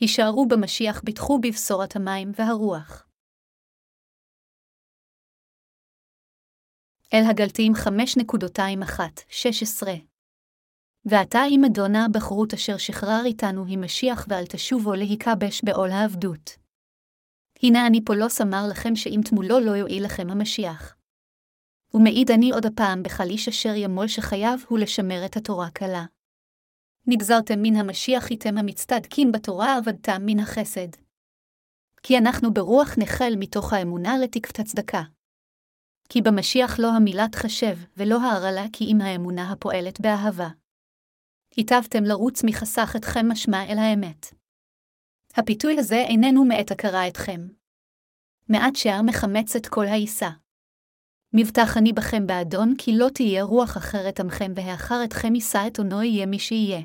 הישארו במשיח ביטחו בבשורת המים והרוח. אל הגלתיים 5.21-16 ועתה אם אדונה בחרות אשר שחרר איתנו היא משיח ואל תשובו להיכבש בעול העבדות. הנה אני פולוס אמר לכם שאם תמולו לא יועיל לכם המשיח. ומעיד אני עוד הפעם בחליש אשר ימול שחייב הוא לשמר את התורה קלה. נגזרתם מן המשיח איתם המצטדקין בתורה עבדתם מן החסד. כי אנחנו ברוח נחל מתוך האמונה לתקפת הצדקה. כי במשיח לא המילה תחשב, ולא ההרעלה כי אם האמונה הפועלת באהבה. היטבתם לרוץ מחסך אתכם משמע אל האמת. הפיתוי הזה איננו מאת הכרה אתכם. מעט שער מחמץ את כל העיסה. מבטח אני בכם באדון, כי לא תהיה רוח אחרת עמכם, והאחר אתכם יישא את עונו יהיה מי שיהיה.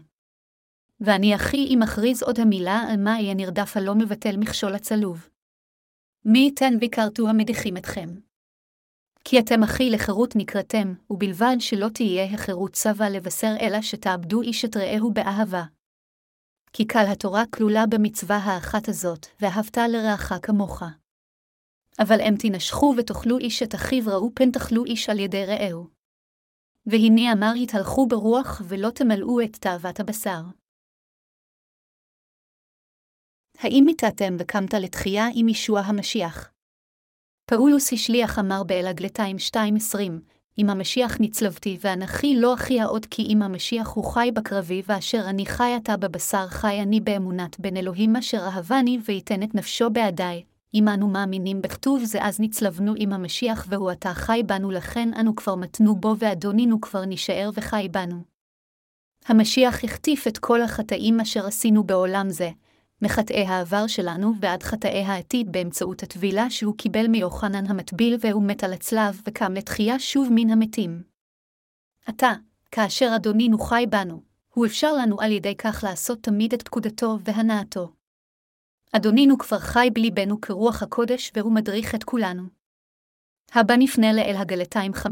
ואני אחי אם אכריז עוד המילה על מה אהיה נרדף הלא מבטל מכשול הצלוב. מי ייתן ויכרתו המדיחים אתכם. כי אתם אחי לחירות נקראתם, ובלבד שלא תהיה החירות צבא לבשר אלא שתאבדו איש את רעהו באהבה. כי קל התורה כלולה במצווה האחת הזאת, ואהבת לרעך כמוך. אבל אם תנשכו ותאכלו איש את אחיו ראו פן תאכלו איש על ידי רעהו. והנה אמר התהלכו ברוח ולא תמלאו את תאוות הבשר. האם מיתתם וקמת לתחייה עם ישוע המשיח? פאולוס השליח אמר באלגלתיים 2.20, אם המשיח נצלבתי, ואנכי לא אחי העוד כי אם המשיח הוא חי בקרבי, ואשר אני חי עתה בבשר חי אני באמונת בן אלוהים אשר אהבני ויתן את נפשו בעדיי, אם אנו מאמינים בכתוב זה אז נצלבנו עם המשיח והוא עתה חי בנו לכן אנו כבר מתנו בו ואדונינו כבר נשאר וחי בנו. המשיח החטיף את כל החטאים אשר עשינו בעולם זה, מחטאי העבר שלנו ועד חטאי העתיד באמצעות הטבילה שהוא קיבל מיוחנן המטביל והוא מת על הצלב וקם לתחייה שוב מן המתים. עתה, כאשר אדונינו חי בנו, הוא אפשר לנו על ידי כך לעשות תמיד את פקודתו והנאתו. אדונינו כבר חי בליבנו כרוח הקודש והוא מדריך את כולנו. הבא נפנה לאל הגלתיים 5.26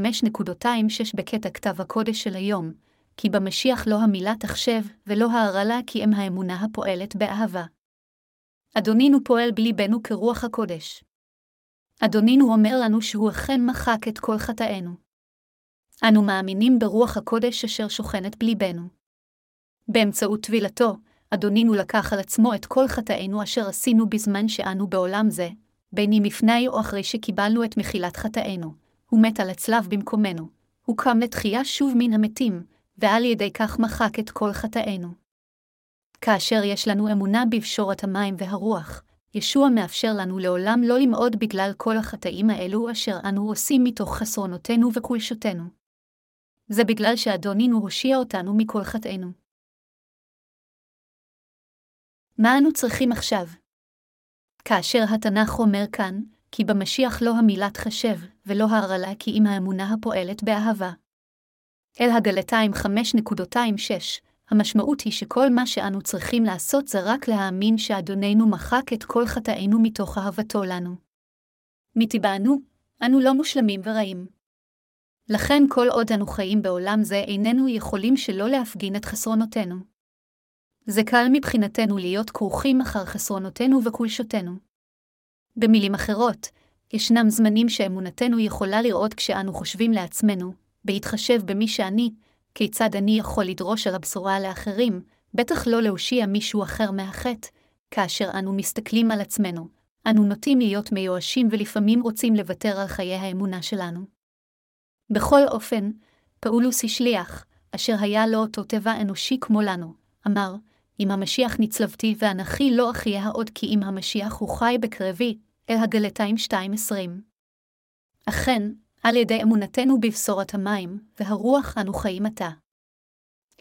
בקטע כתב הקודש של היום, כי במשיח לא המילה תחשב, ולא ההרעלה כי אם האמונה הפועלת באהבה. אדונינו פועל בליבנו כרוח הקודש. אדונינו אומר לנו שהוא אכן מחק את כל חטאינו. אנו מאמינים ברוח הקודש אשר שוכנת בליבנו. באמצעות טבילתו, אדונינו לקח על עצמו את כל חטאינו אשר עשינו בזמן שאנו בעולם זה, בין אם לפני או אחרי שקיבלנו את מחילת חטאינו. הוא מת על הצלב במקומנו. הוא קם לתחייה שוב מן המתים, ועל ידי כך מחק את כל חטאינו. כאשר יש לנו אמונה בפשורת המים והרוח, ישוע מאפשר לנו לעולם לא למעוד בגלל כל החטאים האלו אשר אנו עושים מתוך חסרונותינו וקולשותינו. זה בגלל שאדונינו הושיע אותנו מכל חטאינו. מה אנו צריכים עכשיו? כאשר התנ"ך אומר כאן, כי במשיח לא המילה תחשב, ולא ההרעלה כי אם האמונה הפועלת באהבה. אל הגלתיים 5.26, המשמעות היא שכל מה שאנו צריכים לעשות זה רק להאמין שאדוננו מחק את כל חטאינו מתוך אהבתו לנו. מטבענו, אנו לא מושלמים ורעים. לכן כל עוד אנו חיים בעולם זה איננו יכולים שלא להפגין את חסרונותינו. זה קל מבחינתנו להיות כרוכים אחר חסרונותינו וחולשותינו. במילים אחרות, ישנם זמנים שאמונתנו יכולה לראות כשאנו חושבים לעצמנו, בהתחשב במי שאני, כיצד אני יכול לדרוש על הבשורה לאחרים, בטח לא להושיע מישהו אחר מהחטא, כאשר אנו מסתכלים על עצמנו, אנו נוטים להיות מיואשים ולפעמים רוצים לוותר על חיי האמונה שלנו. בכל אופן, פאולוס השליח, אשר היה לו אותו טבע אנושי כמו לנו, אמר, אם המשיח נצלבתי ואנכי לא אחיה עוד כי אם המשיח הוא חי בקרבי, אל הגלתיים 2.20. אכן, על ידי אמונתנו בבשורת המים, והרוח אנו חיים עתה.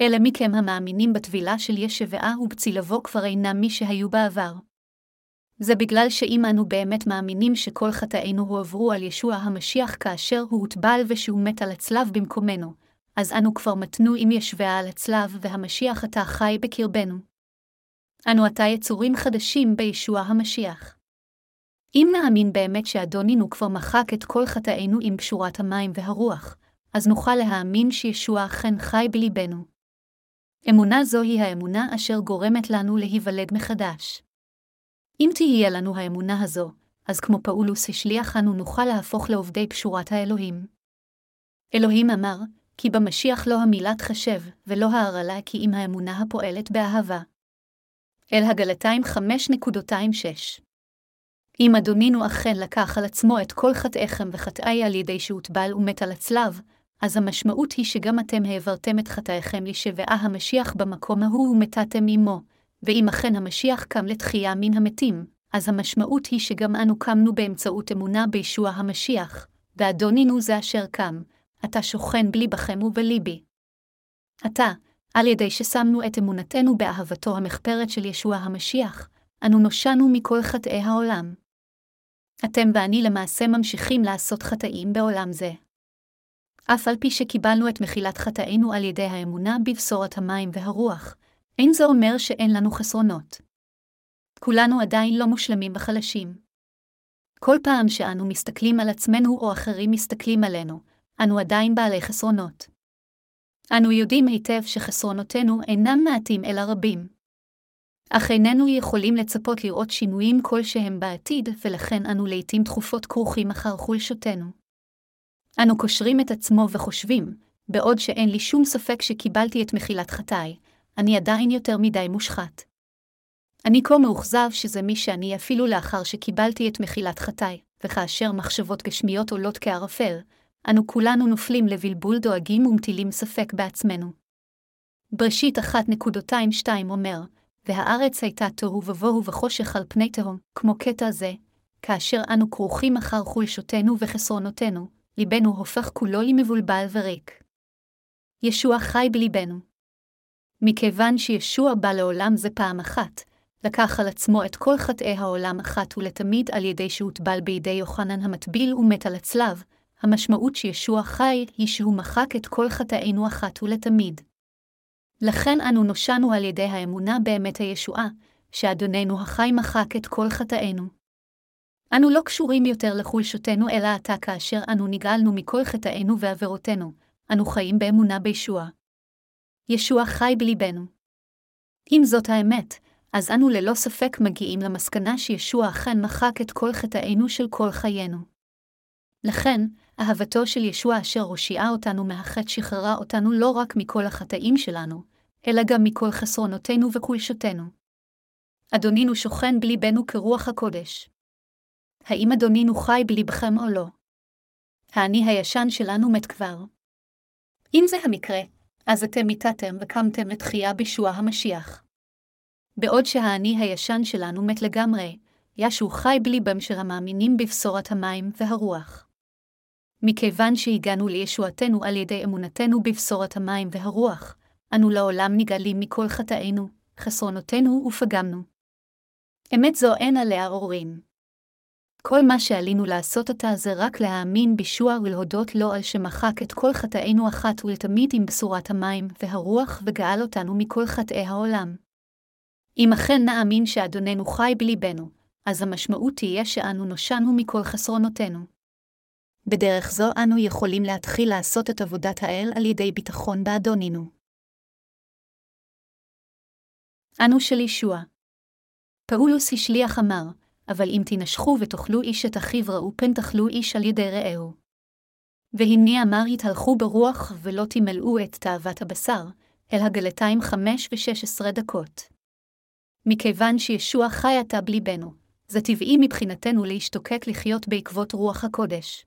אלה מכם המאמינים בטבילה של ישבעה ובצלבו כבר אינם מי שהיו בעבר. זה בגלל שאם אנו באמת מאמינים שכל חטאינו הועברו על ישוע המשיח כאשר הוא הוטבל ושהוא מת על הצלב במקומנו, אז אנו כבר מתנו עם ישבעה על הצלב והמשיח עתה חי בקרבנו. אנו עתה יצורים חדשים בישוע המשיח. אם נאמין באמת שאדונינו כבר מחק את כל חטאינו עם פשורת המים והרוח, אז נוכל להאמין שישוע אכן חי בליבנו. אמונה זו היא האמונה אשר גורמת לנו להיוולד מחדש. אם תהיה לנו האמונה הזו, אז כמו פאולוס השליח אנו נוכל להפוך לעובדי פשורת האלוהים. אלוהים אמר, כי במשיח לא המילה תחשב, ולא ההרעלה כי אם האמונה הפועלת באהבה. אל הגלתיים 5.26 אם אדונינו אכן לקח על עצמו את כל חטאיכם וחטאי על ידי שהוטבל ומת על הצלב, אז המשמעות היא שגם אתם העברתם את חטאיכם לשבעה המשיח במקום ההוא ומתתם עמו, ואם אכן המשיח קם לתחייה מן המתים, אז המשמעות היא שגם אנו קמנו באמצעות אמונה בישוע המשיח, ואדונינו זה אשר קם, אתה שוכן בליבכם ובליבי. עתה, על ידי ששמנו את אמונתנו באהבתו המחפרת של ישוע המשיח, אנו נושענו מכל חטאי העולם. אתם ואני למעשה ממשיכים לעשות חטאים בעולם זה. אף על פי שקיבלנו את מחילת חטאינו על ידי האמונה בבשורת המים והרוח, אין זה אומר שאין לנו חסרונות. כולנו עדיין לא מושלמים וחלשים. כל פעם שאנו מסתכלים על עצמנו או אחרים מסתכלים עלינו, אנו עדיין בעלי חסרונות. אנו יודעים היטב שחסרונותינו אינם מעטים אלא רבים. אך איננו יכולים לצפות לראות שינויים כלשהם בעתיד, ולכן אנו לעתים תכופות כרוכים אחר חולשותנו. אנו קושרים את עצמו וחושבים, בעוד שאין לי שום ספק שקיבלתי את מחילת חטאי, אני עדיין יותר מדי מושחת. אני כה מאוכזב שזה מי שאני אפילו לאחר שקיבלתי את מחילת חטאי, וכאשר מחשבות גשמיות עולות כערפל, אנו כולנו נופלים לבלבול דואגים ומטילים ספק בעצמנו. בראשית 1.22 אומר, והארץ הייתה תוהו ובוהו וחושך על פני תהום, כמו קטע זה, כאשר אנו כרוכים אחר חולשותנו וחסרונותינו, ליבנו הופך כולו למבולבל וריק. ישוע חי בליבנו. מכיוון שישוע בא לעולם זה פעם אחת, לקח על עצמו את כל חטאי העולם אחת ולתמיד על ידי שהוטבל בידי יוחנן המטביל ומת על הצלב, המשמעות שישוע חי היא שהוא מחק את כל חטאינו אחת ולתמיד. לכן אנו נושענו על ידי האמונה באמת הישועה, שאדוננו החי מחק את כל חטאינו. אנו לא קשורים יותר לחולשותנו אלא עתה כאשר אנו נגאלנו מכל חטאינו ועבירותינו, אנו חיים באמונה בישוע. ישוע חי בליבנו. אם זאת האמת, אז אנו ללא ספק מגיעים למסקנה שישוע אכן מחק את כל חטאינו של כל חיינו. לכן, אהבתו של ישוע אשר הושיעה אותנו מהחטא שחררה אותנו לא רק מכל החטאים שלנו, אלא גם מכל חסרונותינו וחולשותינו. אדונינו שוכן בליבנו כרוח הקודש. האם אדונינו חי בלבכם או לא? האני הישן שלנו מת כבר. אם זה המקרה, אז אתם מיתתם וקמתם לתחייה בישוע המשיח. בעוד שהאני הישן שלנו מת לגמרי, ישו חי בליבם של המאמינים בבשורת המים והרוח. מכיוון שהגענו לישועתנו על ידי אמונתנו בבשורת המים והרוח, אנו לעולם נגאלים מכל חטאינו, חסרונותינו ופגמנו. אמת זו אין עליה עוררין. כל מה שעלינו לעשות עתה זה רק להאמין בישוע ולהודות לו על שמחק את כל חטאינו אחת ולתמיד עם בשורת המים והרוח וגאל אותנו מכל חטאי העולם. אם אכן נאמין שאדוננו חי בליבנו, אז המשמעות תהיה שאנו נושענו מכל חסרונותינו. בדרך זו אנו יכולים להתחיל לעשות את עבודת האל על ידי ביטחון באדונינו. אנו של ישוע. פאולוס השליח אמר, אבל אם תנשכו ותאכלו איש את אחיו ראו פן תאכלו איש על ידי רעהו. והנה אמר התהלכו ברוח ולא תמלאו את תאוות הבשר, אל הגלתיים חמש ושש עשרה דקות. מכיוון שישוע חי עתה בליבנו, זה טבעי מבחינתנו להשתוקק לחיות בעקבות רוח הקודש.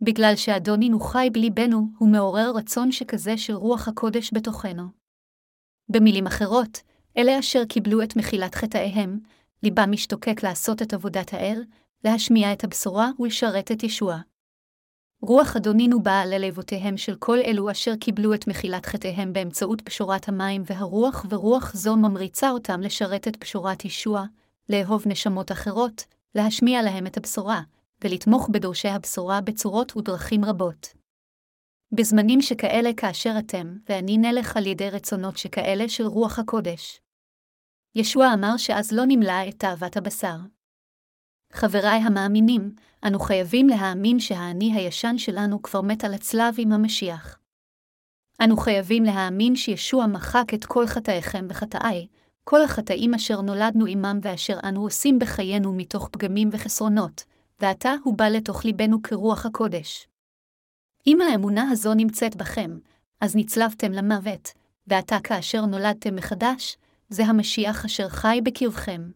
בגלל שאדונינו חי בליבנו, הוא מעורר רצון שכזה של רוח הקודש בתוכנו. במילים אחרות, אלה אשר קיבלו את מחילת חטאיהם, ליבם משתוקק לעשות את עבודת האל, להשמיע את הבשורה ולשרת את ישוע. רוח אדונינו באה ללבותיהם של כל אלו אשר קיבלו את מחילת חטאיהם באמצעות פשורת המים והרוח, ורוח זו ממריצה אותם לשרת את פשורת ישוע, לאהוב נשמות אחרות, להשמיע להם את הבשורה, ולתמוך בדורשי הבשורה בצורות ודרכים רבות. בזמנים שכאלה כאשר אתם, ואני נלך על ידי רצונות שכאלה של רוח הקודש. ישוע אמר שאז לא נמלא את תאוות הבשר. חבריי המאמינים, אנו חייבים להאמין שהאני הישן שלנו כבר מת על הצלב עם המשיח. אנו חייבים להאמין שישוע מחק את כל חטאיכם וחטאיי, כל החטאים אשר נולדנו עמם ואשר אנו עושים בחיינו מתוך פגמים וחסרונות, ועתה הוא בא לתוך ליבנו כרוח הקודש. אם האמונה הזו נמצאת בכם, אז נצלבתם למוות, ועתה כאשר נולדתם מחדש, זה המשיח אשר חי בקרבכם.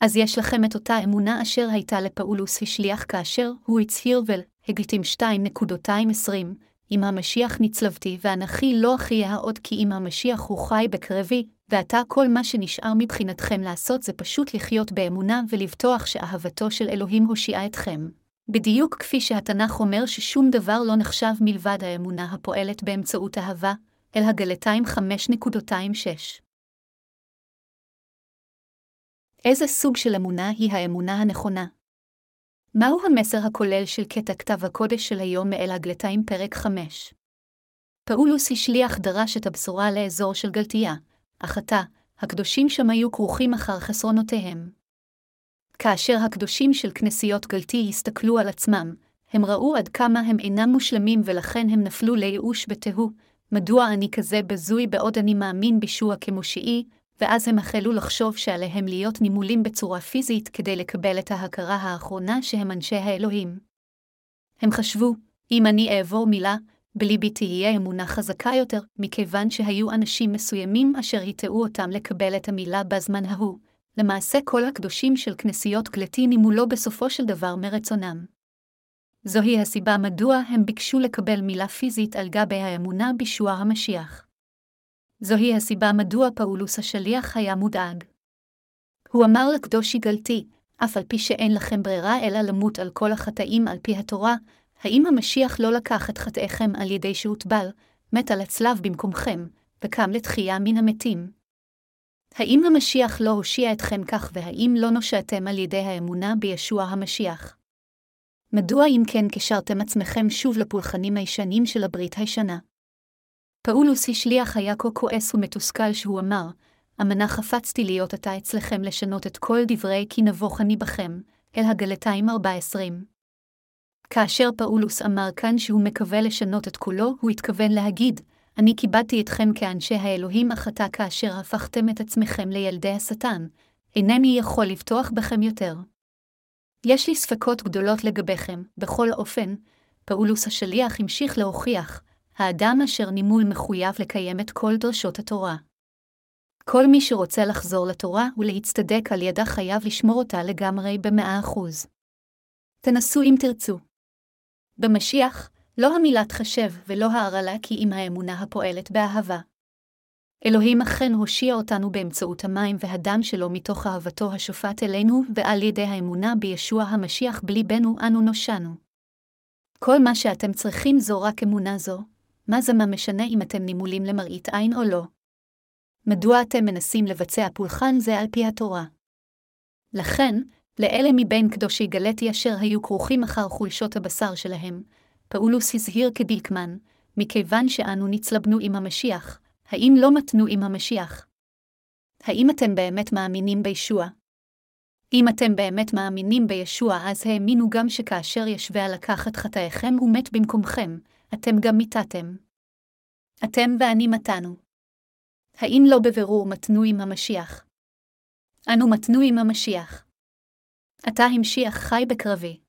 אז יש לכם את אותה אמונה אשר הייתה לפאולוס השליח כאשר הוא הצהיר ול, הגליטים 2.220, אם המשיח נצלבתי ואנכי לא אחיה עוד כי אם המשיח הוא חי בקרבי, ועתה כל מה שנשאר מבחינתכם לעשות זה פשוט לחיות באמונה ולבטוח שאהבתו של אלוהים הושיעה אתכם. בדיוק כפי שהתנ"ך אומר ששום דבר לא נחשב מלבד האמונה הפועלת באמצעות אהבה, אל הגלתיים 5.26. איזה סוג של אמונה היא האמונה הנכונה? מהו המסר הכולל של קטע כתב הקודש של היום מאל הגלתיים פרק 5? פאולוס השליח דרש את הבשורה לאזור של גלתיה, אך עתה, הקדושים שם היו כרוכים אחר חסרונותיהם. כאשר הקדושים של כנסיות גלתי הסתכלו על עצמם, הם ראו עד כמה הם אינם מושלמים ולכן הם נפלו לייאוש בתהו, מדוע אני כזה בזוי בעוד אני מאמין בישוע כמושיעי, ואז הם החלו לחשוב שעליהם להיות נימולים בצורה פיזית כדי לקבל את ההכרה האחרונה שהם אנשי האלוהים. הם חשבו, אם אני אעבור מילה, בליבי תהיה אמונה חזקה יותר, מכיוון שהיו אנשים מסוימים אשר הטעו אותם לקבל את המילה בזמן ההוא. למעשה כל הקדושים של כנסיות גלתי נימולו בסופו של דבר מרצונם. זוהי הסיבה מדוע הם ביקשו לקבל מילה פיזית על גבי האמונה בישוע המשיח. זוהי הסיבה מדוע פאולוס השליח היה מודאג. הוא אמר לקדוש יגלתי, אף על פי שאין לכם ברירה אלא למות על כל החטאים על פי התורה, האם המשיח לא לקח את חטאיכם על ידי שהוטבל, מת על הצלב במקומכם, וקם לתחייה מן המתים? האם המשיח לא הושיע אתכם כך, והאם לא נושעתם על ידי האמונה בישוע המשיח? מדוע אם כן קשרתם עצמכם שוב לפולחנים הישנים של הברית הישנה? פאולוס השליח היה כה כועס ומתוסכל שהוא אמר, אמנה חפצתי להיות עתה אצלכם לשנות את כל דברי כי נבוך אני בכם, אל הגלתיים 420. כאשר פאולוס אמר כאן שהוא מקווה לשנות את כולו, הוא התכוון להגיד, אני כיבדתי אתכם כאנשי האלוהים, אך עתה כאשר הפכתם את עצמכם לילדי השטן, אינני יכול לבטוח בכם יותר. יש לי ספקות גדולות לגביכם, בכל אופן, פאולוס השליח המשיך להוכיח, האדם אשר נימול מחויב לקיים את כל דרשות התורה. כל מי שרוצה לחזור לתורה ולהצטדק על ידה חייב לשמור אותה לגמרי במאה אחוז. תנסו אם תרצו. במשיח, לא המילה תחשב ולא ההרעלה כי אם האמונה הפועלת באהבה. אלוהים אכן הושיע אותנו באמצעות המים והדם שלו מתוך אהבתו השופט אלינו, ועל ידי האמונה בישוע המשיח בליבנו אנו נושענו. כל מה שאתם צריכים זו רק אמונה זו, מה זה מה משנה אם אתם נימולים למראית עין או לא? מדוע אתם מנסים לבצע פולחן זה על פי התורה? לכן, לאלה מבין קדושי גלתי אשר היו כרוכים אחר חולשות הבשר שלהם, פאולוס הזהיר כדלקמן, מכיוון שאנו נצלבנו עם המשיח, האם לא מתנו עם המשיח? האם אתם באמת מאמינים בישוע? אם אתם באמת מאמינים בישוע, אז האמינו גם שכאשר ישווה לקח את חטאיכם ומת במקומכם, אתם גם מיתתם. אתם ואני מתנו. האם לא בבירור מתנו עם המשיח? אנו מתנו עם המשיח. עתה המשיח חי בקרבי.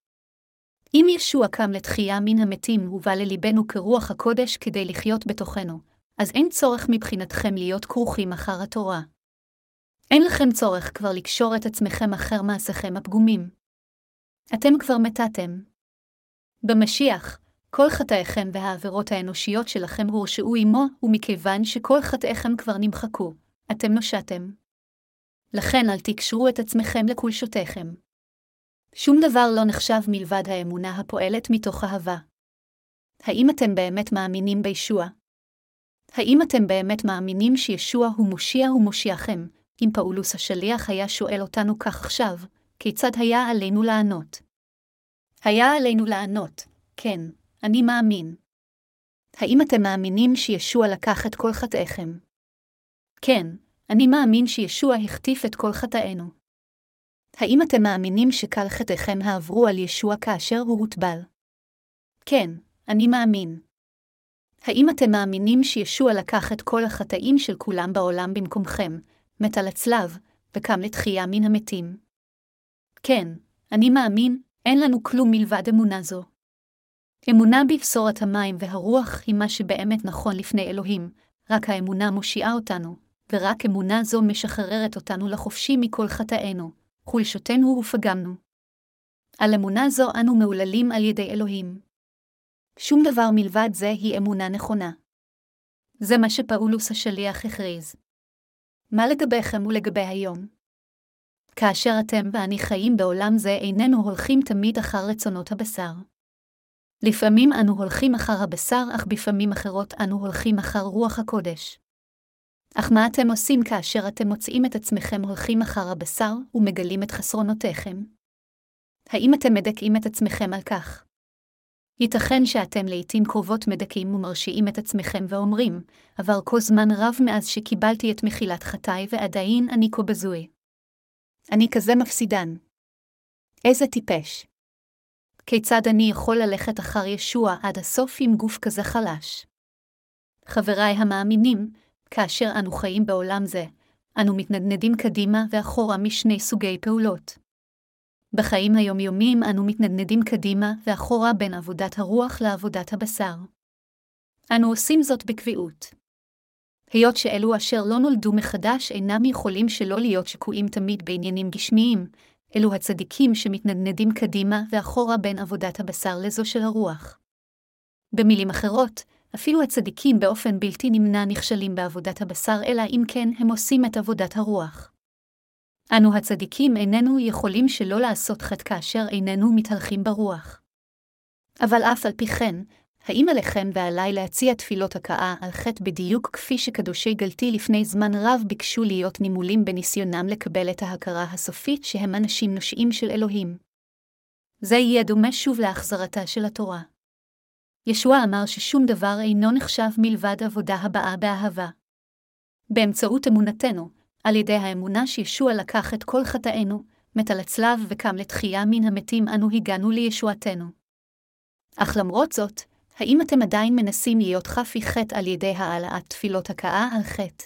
אם ישוע קם לתחייה מן המתים ובא ללבנו כרוח הקודש כדי לחיות בתוכנו, אז אין צורך מבחינתכם להיות כרוכים אחר התורה. אין לכם צורך כבר לקשור את עצמכם אחר מעשיכם הפגומים. אתם כבר מתתם. במשיח, כל חטאיכם והעבירות האנושיות שלכם הורשעו עמו, ומכיוון שכל חטאיכם כבר נמחקו, אתם נושעתם. לכן אל תקשרו את עצמכם לקולשותיכם. שום דבר לא נחשב מלבד האמונה הפועלת מתוך אהבה. האם אתם באמת מאמינים בישוע? האם אתם באמת מאמינים שישוע הוא מושיע ומושיעכם, אם פאולוס השליח היה שואל אותנו כך עכשיו, כיצד היה עלינו לענות? היה עלינו לענות, כן, אני מאמין. האם אתם מאמינים שישוע לקח את כל חטאיכם? כן, אני מאמין שישוע החטיף את כל חטאינו. האם אתם מאמינים שכל חטאיכם העברו על ישוע כאשר הוא הוטבל? כן, אני מאמין. האם אתם מאמינים שישוע לקח את כל החטאים של כולם בעולם במקומכם, מת על הצלב, וקם לתחייה מן המתים. כן, אני מאמין, אין לנו כלום מלבד אמונה זו. אמונה בבשורת המים והרוח היא מה שבאמת נכון לפני אלוהים, רק האמונה מושיעה אותנו, ורק אמונה זו משחררת אותנו לחופשי מכל חטאינו, חולשותנו ופגמנו. על אמונה זו אנו מעוללים על ידי אלוהים. שום דבר מלבד זה היא אמונה נכונה. זה מה שפאולוס השליח הכריז. מה לגביכם ולגבי היום? כאשר אתם ואני חיים בעולם זה, איננו הולכים תמיד אחר רצונות הבשר. לפעמים אנו הולכים אחר הבשר, אך בפעמים אחרות אנו הולכים אחר רוח הקודש. אך מה אתם עושים כאשר אתם מוצאים את עצמכם הולכים אחר הבשר ומגלים את חסרונותיכם? האם אתם מדכאים את עצמכם על כך? ייתכן שאתם לעתים קרובות מדכאים ומרשיעים את עצמכם ואומרים, עבר כה זמן רב מאז שקיבלתי את מחילת חטאי ועדיין אני כה בזוי. אני כזה מפסידן. איזה טיפש. כיצד אני יכול ללכת אחר ישוע עד הסוף עם גוף כזה חלש? חבריי המאמינים, כאשר אנו חיים בעולם זה, אנו מתנדנדים קדימה ואחורה משני סוגי פעולות. בחיים היומיומיים אנו מתנדנדים קדימה ואחורה בין עבודת הרוח לעבודת הבשר. אנו עושים זאת בקביעות. היות שאלו אשר לא נולדו מחדש אינם יכולים שלא להיות שקועים תמיד בעניינים גשמיים, אלו הצדיקים שמתנדנדים קדימה ואחורה בין עבודת הבשר לזו של הרוח. במילים אחרות, אפילו הצדיקים באופן בלתי נמנע נכשלים בעבודת הבשר, אלא אם כן הם עושים את עבודת הרוח. אנו הצדיקים איננו יכולים שלא לעשות חטא כאשר איננו מתהלכים ברוח. אבל אף על פי כן, האם עליכם ועליי להציע תפילות הכאה על חטא בדיוק כפי שקדושי גלתי לפני זמן רב ביקשו להיות נימולים בניסיונם לקבל את ההכרה הסופית שהם אנשים נושעים של אלוהים? זה יהיה דומה שוב להחזרתה של התורה. ישוע אמר ששום דבר אינו נחשב מלבד עבודה הבאה באהבה. באמצעות אמונתנו, על ידי האמונה שישוע לקח את כל חטאינו, מת על הצלב וקם לתחייה מן המתים, אנו הגענו לישועתנו. אך למרות זאת, האם אתם עדיין מנסים להיות חפי חטא על ידי העלאת תפילות הכאה על חטא?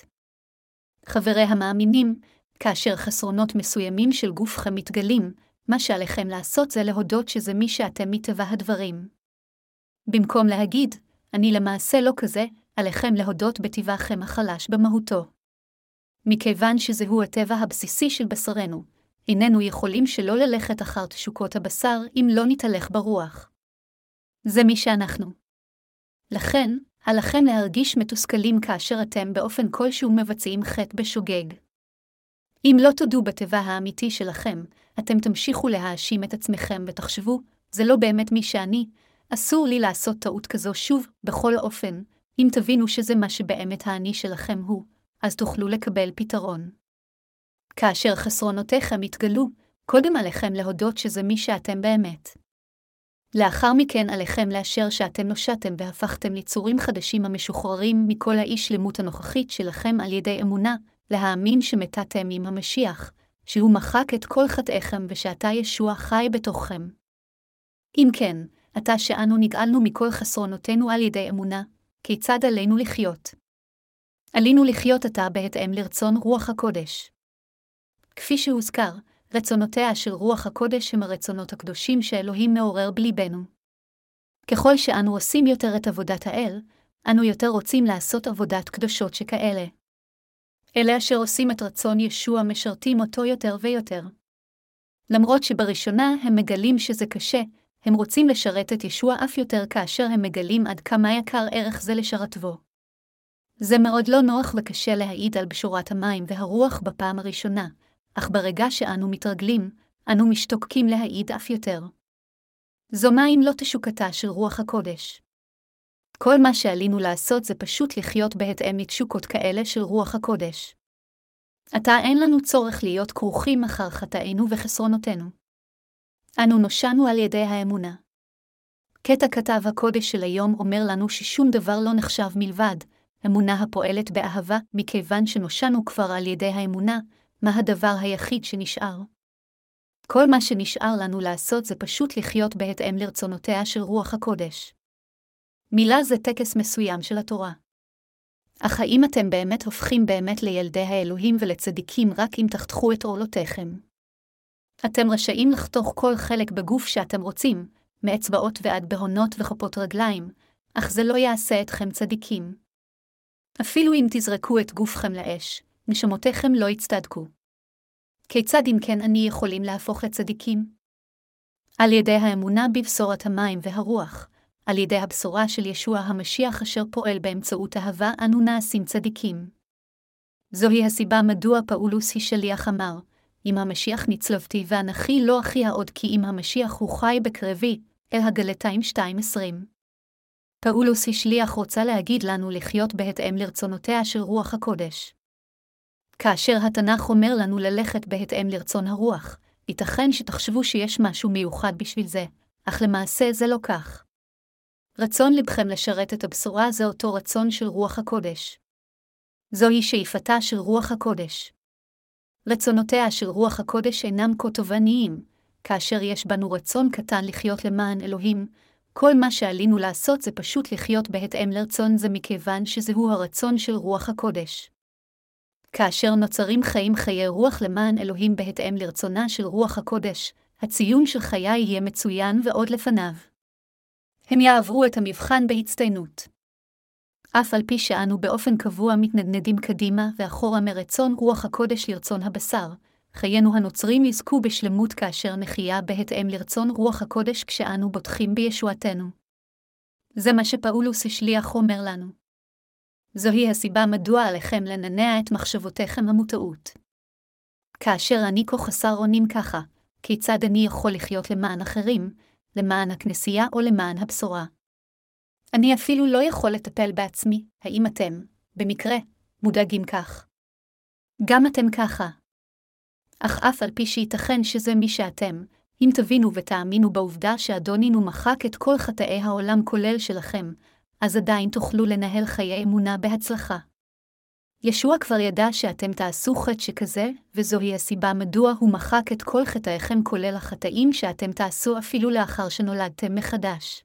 חברי המאמינים, כאשר חסרונות מסוימים של גופכם מתגלים, מה שעליכם לעשות זה להודות שזה מי שאתם מטבע הדברים. במקום להגיד, אני למעשה לא כזה, עליכם להודות בטבעכם החלש במהותו. מכיוון שזהו הטבע הבסיסי של בשרנו, איננו יכולים שלא ללכת אחר תשוקות הבשר אם לא נתהלך ברוח. זה מי שאנחנו. לכן, עליכם להרגיש מתוסכלים כאשר אתם באופן כלשהו מבצעים חטא בשוגג. אם לא תודו בטבע האמיתי שלכם, אתם תמשיכו להאשים את עצמכם ותחשבו, זה לא באמת מי שאני, אסור לי לעשות טעות כזו שוב, בכל אופן, אם תבינו שזה מה שבאמת האני שלכם הוא, אז תוכלו לקבל פתרון. כאשר חסרונותיכם יתגלו, קודם עליכם להודות שזה מי שאתם באמת. לאחר מכן עליכם לאשר שאתם נושעתם והפכתם ליצורים חדשים המשוחררים מכל האי שלמות הנוכחית שלכם על ידי אמונה, להאמין שמתתם עם המשיח, שהוא מחק את כל חטאיכם ושעתה ישוע חי בתוככם. אם כן, עתה שאנו נגאלנו מכל חסרונותינו על ידי אמונה, כיצד עלינו לחיות? עלינו לחיות עתה בהתאם לרצון רוח הקודש. כפי שהוזכר, רצונותיה של רוח הקודש הם הרצונות הקדושים שאלוהים מעורר בליבנו. ככל שאנו עושים יותר את עבודת האל, אנו יותר רוצים לעשות עבודת קדושות שכאלה. אלה אשר עושים את רצון ישוע משרתים אותו יותר ויותר. למרות שבראשונה הם מגלים שזה קשה, הם רוצים לשרת את ישוע אף יותר כאשר הם מגלים עד כמה יקר ערך זה לשרתבו. זה מאוד לא נוח וקשה להעיד על בשורת המים והרוח בפעם הראשונה, אך ברגע שאנו מתרגלים, אנו משתוקקים להעיד אף יותר. זו מים לא תשוקתה של רוח הקודש. כל מה שעלינו לעשות זה פשוט לחיות בהתאם לתשוקות כאלה של רוח הקודש. עתה אין לנו צורך להיות כרוכים אחר חטאינו וחסרונותינו. אנו נושענו על ידי האמונה. קטע כתב הקודש של היום אומר לנו ששום דבר לא נחשב מלבד אמונה הפועלת באהבה, מכיוון שנושענו כבר על ידי האמונה, מה הדבר היחיד שנשאר? כל מה שנשאר לנו לעשות זה פשוט לחיות בהתאם לרצונותיה של רוח הקודש. מילה זה טקס מסוים של התורה. אך האם אתם באמת הופכים באמת לילדי האלוהים ולצדיקים רק אם תחתכו את עורלותיכם? אתם רשאים לחתוך כל חלק בגוף שאתם רוצים, מאצבעות ועד בהונות וכפות רגליים, אך זה לא יעשה אתכם צדיקים. אפילו אם תזרקו את גופכם לאש, נשמותיכם לא יצטדקו. כיצד אם כן אני יכולים להפוך לצדיקים? על ידי האמונה בבשורת המים והרוח, על ידי הבשורה של ישוע המשיח אשר פועל באמצעות אהבה, אנו נעשים צדיקים. זוהי הסיבה מדוע פאולוס השליח אמר, אם המשיח נצלבתי ואנכי לא אחיה עוד כי אם המשיח הוא חי בקרבי, אל הגלתיים 2.20. פאולוס השליח רוצה להגיד לנו לחיות בהתאם לרצונותיה של רוח הקודש. כאשר התנ"ך אומר לנו ללכת בהתאם לרצון הרוח, ייתכן שתחשבו שיש משהו מיוחד בשביל זה, אך למעשה זה לא כך. רצון לבכם לשרת את הבשורה זה אותו רצון של רוח הקודש. זוהי שאיפתה של רוח הקודש. רצונותיה של רוח הקודש אינם כה תובעניים, כאשר יש בנו רצון קטן לחיות למען אלוהים, כל מה שעלינו לעשות זה פשוט לחיות בהתאם לרצון זה מכיוון שזהו הרצון של רוח הקודש. כאשר נוצרים חיים חיי רוח למען אלוהים בהתאם לרצונה של רוח הקודש, הציון של חיי יהיה מצוין ועוד לפניו. הם יעברו את המבחן בהצטיינות. אף על פי שאנו באופן קבוע מתנדנדים קדימה ואחורה מרצון רוח הקודש לרצון הבשר, חיינו הנוצרים יזכו בשלמות כאשר נחיה בהתאם לרצון רוח הקודש כשאנו בוטחים בישועתנו. זה מה שפאולוס השליח אומר לנו. זוהי הסיבה מדוע עליכם לננע את מחשבותיכם המוטעות. כאשר אני כה חסר אונים ככה, כיצד אני יכול לחיות למען אחרים, למען הכנסייה או למען הבשורה? אני אפילו לא יכול לטפל בעצמי, האם אתם, במקרה, מודאגים כך? גם אתם ככה. אך אף על פי שייתכן שזה מי שאתם, אם תבינו ותאמינו בעובדה שאדונינו מחק את כל חטאי העולם כולל שלכם, אז עדיין תוכלו לנהל חיי אמונה בהצלחה. ישוע כבר ידע שאתם תעשו חטא שכזה, וזוהי הסיבה מדוע הוא מחק את כל חטאיכם כולל החטאים שאתם תעשו אפילו לאחר שנולדתם מחדש.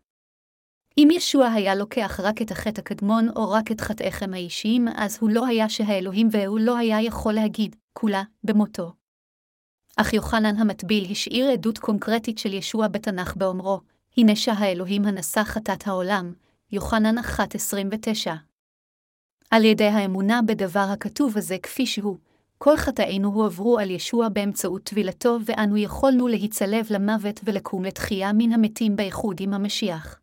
אם ישוע היה לוקח רק את החטא הקדמון או רק את חטאיכם האישיים, אז הוא לא היה שהאלוהים והוא לא היה יכול להגיד, כולה, במותו. אך יוחנן המטביל השאיר עדות קונקרטית של ישוע בתנ"ך באומרו, הנה שהאלוהים הנשא חטאת העולם, יוחנן 1.29. על ידי האמונה בדבר הכתוב הזה כפי שהוא, כל חטאינו הועברו על ישוע באמצעות טבילתו, ואנו יכולנו להיצלב למוות ולקום לתחייה מן המתים באיחוד עם המשיח.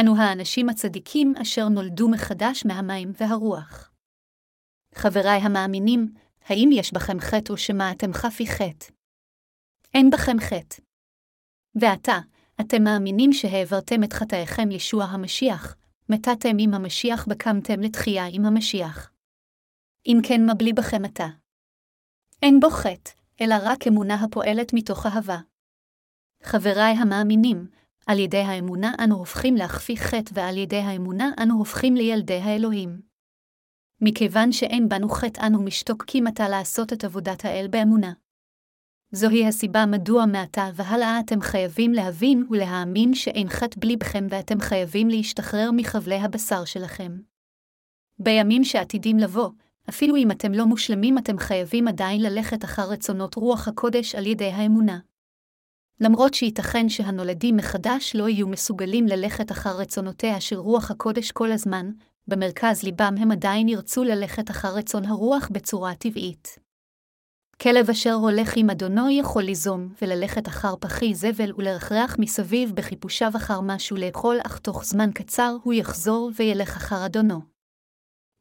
אנו האנשים הצדיקים אשר נולדו מחדש מהמים והרוח. חבריי המאמינים, האם יש בכם חטא או שמא אתם חפי חטא? אין בכם חטא. ועתה, אתם מאמינים שהעברתם את חטאיכם ישוע המשיח, מתתם עם המשיח וקמתם לתחייה עם המשיח. אם כן מבלי בכם עתה. אין בו חטא, אלא רק אמונה הפועלת מתוך אהבה. חבריי המאמינים, על ידי האמונה אנו הופכים להכפי חטא ועל ידי האמונה אנו הופכים לילדי האלוהים. מכיוון שאין בנו חטא אנו משתוקקים עתה לעשות את עבודת האל באמונה. זוהי הסיבה מדוע מעתה והלאה אתם חייבים להבין ולהאמין שאין חטא בליבכם ואתם חייבים להשתחרר מחבלי הבשר שלכם. בימים שעתידים לבוא, אפילו אם אתם לא מושלמים אתם חייבים עדיין ללכת אחר רצונות רוח הקודש על ידי האמונה. למרות שייתכן שהנולדים מחדש לא יהיו מסוגלים ללכת אחר רצונותיה של רוח הקודש כל הזמן, במרכז ליבם הם עדיין ירצו ללכת אחר רצון הרוח בצורה טבעית. כלב אשר הולך עם אדונו יכול ליזום וללכת אחר פחי זבל ולרחרח מסביב בחיפושיו אחר משהו לאכול, אך תוך זמן קצר הוא יחזור וילך אחר אדונו.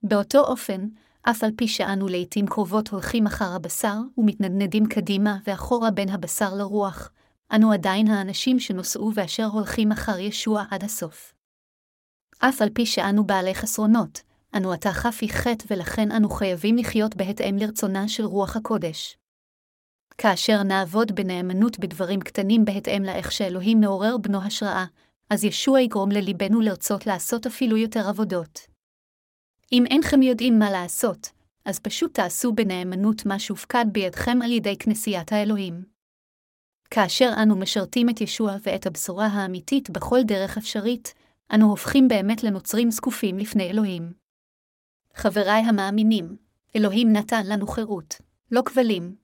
באותו אופן, אף על פי שאנו לעתים קרובות הולכים אחר הבשר ומתנדנדים קדימה ואחורה בין הבשר לרוח, אנו עדיין האנשים שנוסעו ואשר הולכים אחר ישוע עד הסוף. אף על פי שאנו בעלי חסרונות, אנו עתה חפי חטא ולכן אנו חייבים לחיות בהתאם לרצונה של רוח הקודש. כאשר נעבוד בנאמנות בדברים קטנים בהתאם לאיך שאלוהים מעורר בנו השראה, אז ישוע יגרום לליבנו לרצות לעשות אפילו יותר עבודות. אם אינכם יודעים מה לעשות, אז פשוט תעשו בנאמנות מה שהופקד בידכם על ידי כנסיית האלוהים. כאשר אנו משרתים את ישוע ואת הבשורה האמיתית בכל דרך אפשרית, אנו הופכים באמת לנוצרים זקופים לפני אלוהים. חבריי המאמינים, אלוהים נתן לנו חירות, לא כבלים.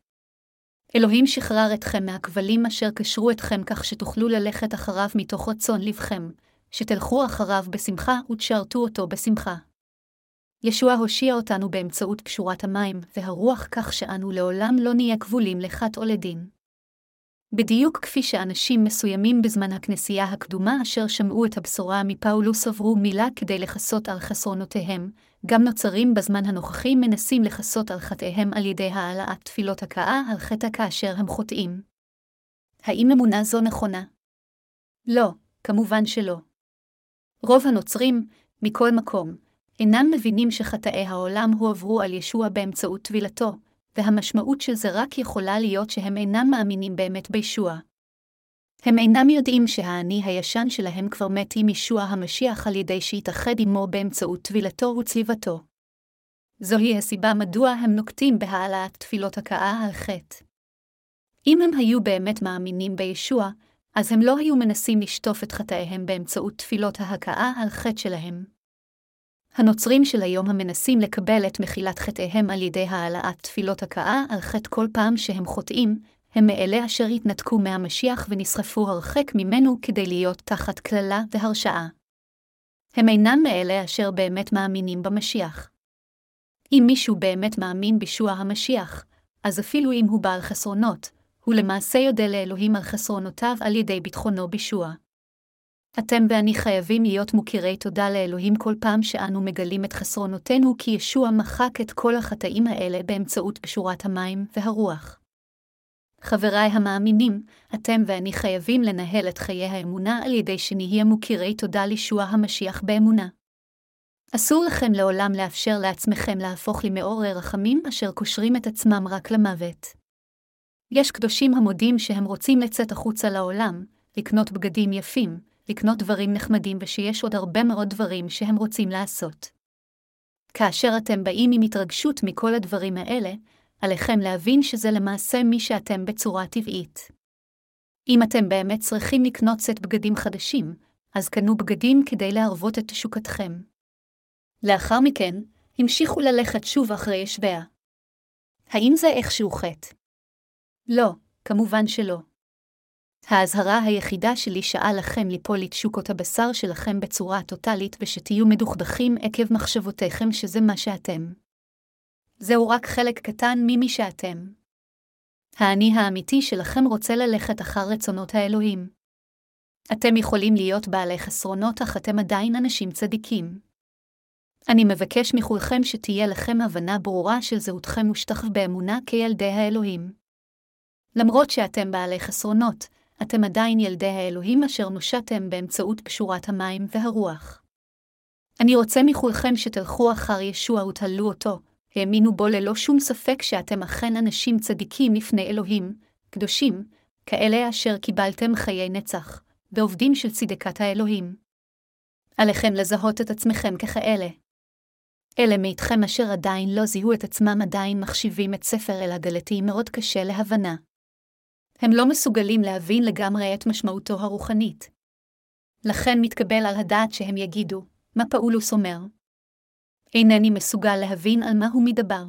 אלוהים שחרר אתכם מהכבלים אשר קשרו אתכם כך שתוכלו ללכת אחריו מתוך רצון לבכם, שתלכו אחריו בשמחה ותשרתו אותו בשמחה. ישוע הושיע אותנו באמצעות קשורת המים והרוח כך שאנו לעולם לא נהיה כבולים לחת או לדין. בדיוק כפי שאנשים מסוימים בזמן הכנסייה הקדומה אשר שמעו את הבשורה מפאולוס עברו מילה כדי לכסות על חסרונותיהם, גם נוצרים בזמן הנוכחי מנסים לכסות על חטאיהם על ידי העלאת תפילות הכאה על חטא כאשר הם חוטאים. האם אמונה זו נכונה? לא, כמובן שלא. רוב הנוצרים, מכל מקום, אינם מבינים שחטאי העולם הועברו על ישוע באמצעות טבילתו, והמשמעות של זה רק יכולה להיות שהם אינם מאמינים באמת בישוע. הם אינם יודעים שהאני הישן שלהם כבר מת עם ישוע המשיח על ידי שהתאחד עמו באמצעות טבילתו וצליבתו. זוהי הסיבה מדוע הם נוקטים בהעלאת תפילות הכאה על חטא. אם הם היו באמת מאמינים בישוע, אז הם לא היו מנסים לשטוף את חטאיהם באמצעות תפילות ההכאה על חטא שלהם. הנוצרים של היום המנסים לקבל את מחילת חטאיהם על ידי העלאת תפילות הכאה על חטא כל פעם שהם חוטאים, הם מאלה אשר התנתקו מהמשיח ונסחפו הרחק ממנו כדי להיות תחת קללה והרשעה. הם אינם מאלה אשר באמת מאמינים במשיח. אם מישהו באמת מאמין בישוע המשיח, אז אפילו אם הוא בעל חסרונות, הוא למעשה יודה לאלוהים על חסרונותיו על ידי ביטחונו בישוע. אתם ואני חייבים להיות מוכירי תודה לאלוהים כל פעם שאנו מגלים את חסרונותינו, כי ישוע מחק את כל החטאים האלה באמצעות קשורת המים והרוח. חבריי המאמינים, אתם ואני חייבים לנהל את חיי האמונה על ידי שנהיה מוכירי תודה לישוע המשיח באמונה. אסור לכם לעולם לאפשר לעצמכם להפוך למעורר רחמים אשר קושרים את עצמם רק למוות. יש קדושים המודים שהם רוצים לצאת החוצה לעולם, לקנות בגדים יפים, לקנות דברים נחמדים ושיש עוד הרבה מאוד דברים שהם רוצים לעשות. כאשר אתם באים עם התרגשות מכל הדברים האלה, עליכם להבין שזה למעשה מי שאתם בצורה טבעית. אם אתם באמת צריכים לקנות סט בגדים חדשים, אז קנו בגדים כדי להרוות את תשוקתכם. לאחר מכן, המשיכו ללכת שוב אחרי ישביה. האם זה איכשהו חטא? לא, כמובן שלא. האזהרה היחידה שלי שעה לכם ליפול לתשוקות הבשר שלכם בצורה טוטאלית ושתהיו מדוכדכים עקב מחשבותיכם שזה מה שאתם. זהו רק חלק קטן ממי שאתם. האני האמיתי שלכם רוצה ללכת אחר רצונות האלוהים. אתם יכולים להיות בעלי חסרונות, אך אתם עדיין אנשים צדיקים. אני מבקש מכולכם שתהיה לכם הבנה ברורה של זהותכם ושתחו באמונה כילדי האלוהים. למרות שאתם בעלי חסרונות, אתם עדיין ילדי האלוהים אשר נושעתם באמצעות קשורת המים והרוח. אני רוצה מכולכם שתלכו אחר ישוע ותהלו אותו, האמינו בו ללא שום ספק שאתם אכן אנשים צדיקים לפני אלוהים, קדושים, כאלה אשר קיבלתם חיי נצח, ועובדים של צדקת האלוהים. עליכם לזהות את עצמכם ככאלה. אלה מאיתכם אשר עדיין לא זיהו את עצמם עדיין מחשיבים את ספר אל הגלתי מאוד קשה להבנה. הם לא מסוגלים להבין לגמרי את משמעותו הרוחנית. לכן מתקבל על הדעת שהם יגידו, מה פאולוס אומר? אינני מסוגל להבין על מה הוא מדבר.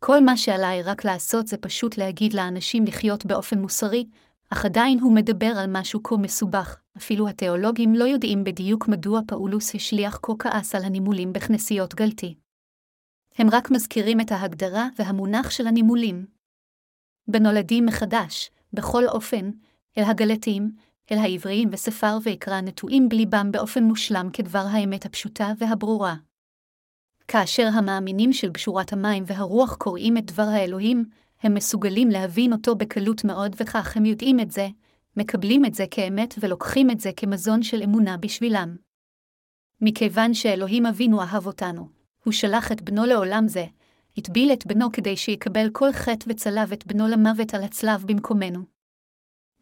כל מה שעליי רק לעשות זה פשוט להגיד לאנשים לחיות באופן מוסרי, אך עדיין הוא מדבר על משהו כה מסובך, אפילו התיאולוגים לא יודעים בדיוק מדוע פאולוס השליח כה כעס על הנימולים בכנסיות גלתי. הם רק מזכירים את ההגדרה והמונח של הנימולים. בנולדים מחדש, בכל אופן, אל הגלתים, אל העבריים וספר ויקרא נטועים בליבם באופן מושלם כדבר האמת הפשוטה והברורה. כאשר המאמינים של בשורת המים והרוח קוראים את דבר האלוהים, הם מסוגלים להבין אותו בקלות מאוד וכך הם יודעים את זה, מקבלים את זה כאמת ולוקחים את זה כמזון של אמונה בשבילם. מכיוון שאלוהים אבינו אהב אותנו, הוא שלח את בנו לעולם זה, הטביל את בנו כדי שיקבל כל חטא וצלב את בנו למוות על הצלב במקומנו.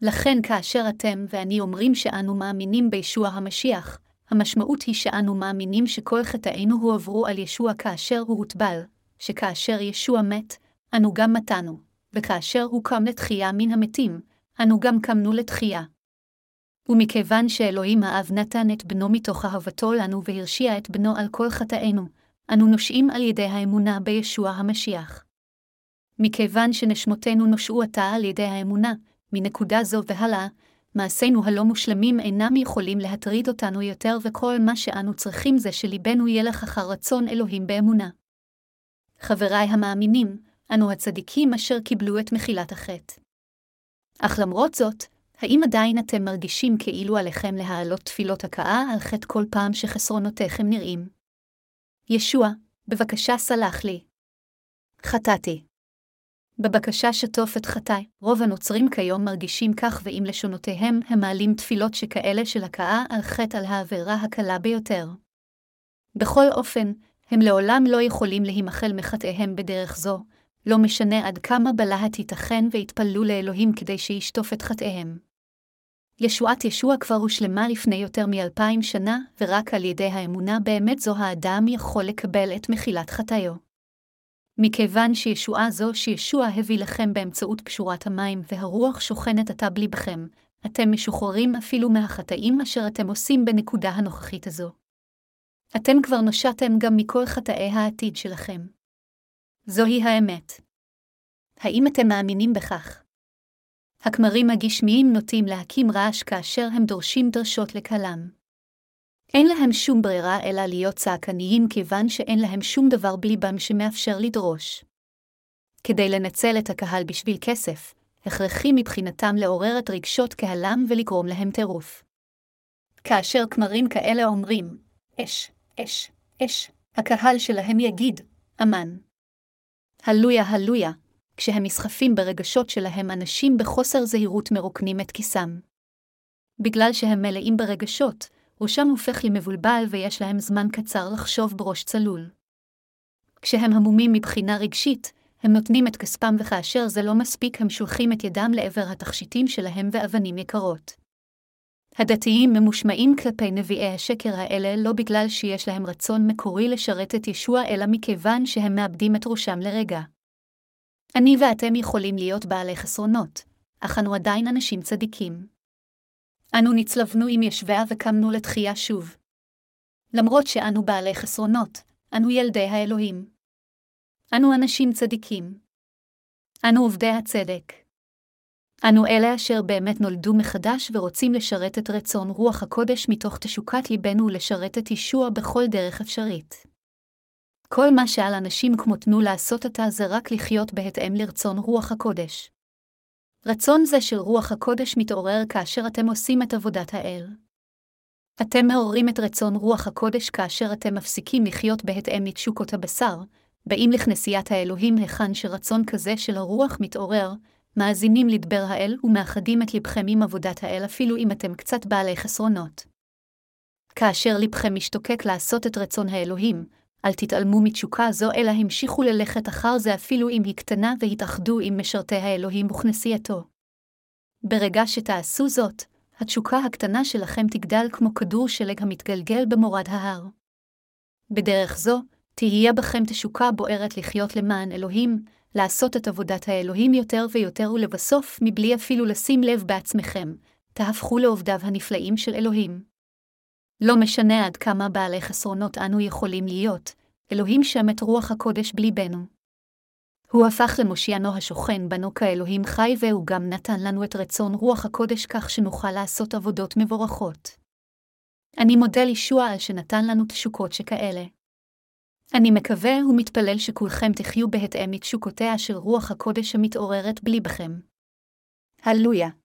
לכן כאשר אתם ואני אומרים שאנו מאמינים בישוע המשיח, המשמעות היא שאנו מאמינים שכל חטאינו הועברו על ישוע כאשר הוא הוטבל, שכאשר ישוע מת, אנו גם מתנו, וכאשר הוא קם לתחייה מן המתים, אנו גם קמנו לתחייה. ומכיוון שאלוהים האב נתן את בנו מתוך אהבתו לנו והרשיע את בנו על כל חטאינו, אנו נושעים על ידי האמונה בישוע המשיח. מכיוון שנשמותינו נושעו עתה על ידי האמונה, מנקודה זו והלאה, מעשינו הלא מושלמים אינם יכולים להטריד אותנו יותר, וכל מה שאנו צריכים זה שליבנו ילך אחר רצון אלוהים באמונה. חבריי המאמינים, אנו הצדיקים אשר קיבלו את מחילת החטא. אך למרות זאת, האם עדיין אתם מרגישים כאילו עליכם להעלות תפילות הכאה על חטא כל פעם שחסרונותיכם נראים? ישוע, בבקשה סלח לי. חטאתי. בבקשה שטוף את חטאי, רוב הנוצרים כיום מרגישים כך ועם לשונותיהם הם מעלים תפילות שכאלה של הכאה על חטא על העבירה הקלה ביותר. בכל אופן, הם לעולם לא יכולים להימחל מחטאיהם בדרך זו, לא משנה עד כמה בלהט ייתכן ויתפללו לאלוהים כדי שישטוף את חטאיהם. ישועת ישוע כבר הושלמה לפני יותר מאלפיים שנה, ורק על ידי האמונה באמת זו האדם יכול לקבל את מחילת חטאיו. מכיוון שישועה זו שישוע הביא לכם באמצעות פשורת המים והרוח שוכנת עתה בליבכם, אתם משוחררים אפילו מהחטאים אשר אתם עושים בנקודה הנוכחית הזו. אתם כבר נושעתם גם מכל חטאי העתיד שלכם. זוהי האמת. האם אתם מאמינים בכך? הכמרים הגשמיים נוטים להקים רעש כאשר הם דורשים דרשות לקהלם. אין להם שום ברירה אלא להיות צעקניים כיוון שאין להם שום דבר בליבם שמאפשר לדרוש. כדי לנצל את הקהל בשביל כסף, הכרחי מבחינתם לעורר את רגשות קהלם ולגרום להם טירוף. כאשר כמרים כאלה אומרים, אש, אש, אש, הקהל שלהם יגיד, אמן. הלויה, הלויה, כשהם נסחפים ברגשות שלהם אנשים בחוסר זהירות מרוקנים את כיסם. בגלל שהם מלאים ברגשות, ראשם הופך למבולבל ויש להם זמן קצר לחשוב בראש צלול. כשהם המומים מבחינה רגשית, הם נותנים את כספם וכאשר זה לא מספיק הם שולחים את ידם לעבר התכשיטים שלהם ואבנים יקרות. הדתיים ממושמעים כלפי נביאי השקר האלה לא בגלל שיש להם רצון מקורי לשרת את ישוע, אלא מכיוון שהם מאבדים את ראשם לרגע. אני ואתם יכולים להיות בעלי חסרונות, אך אנו עדיין אנשים צדיקים. אנו נצלבנו עם ישביה וקמנו לתחייה שוב. למרות שאנו בעלי חסרונות, אנו ילדי האלוהים. אנו אנשים צדיקים. אנו עובדי הצדק. אנו אלה אשר באמת נולדו מחדש ורוצים לשרת את רצון רוח הקודש מתוך תשוקת ליבנו לשרת את ישוע בכל דרך אפשרית. כל מה שעל אנשים כמותנו לעשות עתה זה רק לחיות בהתאם לרצון רוח הקודש. רצון זה של רוח הקודש מתעורר כאשר אתם עושים את עבודת האל. אתם מעוררים את רצון רוח הקודש כאשר אתם מפסיקים לחיות בהתאם לתשוקות הבשר, באים לכנסיית האלוהים היכן שרצון כזה של הרוח מתעורר, מאזינים לדבר האל ומאחדים את לבכם עם עבודת האל אפילו אם אתם קצת בעלי חסרונות. כאשר לבכם משתוקק לעשות את רצון האלוהים, אל תתעלמו מתשוקה זו, אלא המשיכו ללכת אחר זה אפילו אם היא קטנה והתאחדו עם משרתי האלוהים וכנסייתו. ברגע שתעשו זאת, התשוקה הקטנה שלכם תגדל כמו כדור שלג המתגלגל במורד ההר. בדרך זו, תהיה בכם תשוקה בוערת לחיות למען אלוהים, לעשות את עבודת האלוהים יותר ויותר ולבסוף, מבלי אפילו לשים לב בעצמכם, תהפכו לעובדיו הנפלאים של אלוהים. לא משנה עד כמה בעלי חסרונות אנו יכולים להיות, אלוהים שם את רוח הקודש בליבנו. הוא הפך למושיענו השוכן בנו כאלוהים חי והוא גם נתן לנו את רצון רוח הקודש כך שנוכל לעשות עבודות מבורכות. אני מודה לישוע על שנתן לנו תשוקות שכאלה. אני מקווה ומתפלל שכולכם תחיו בהתאם לתשוקותיה של רוח הקודש המתעוררת בליבכם. הללויה.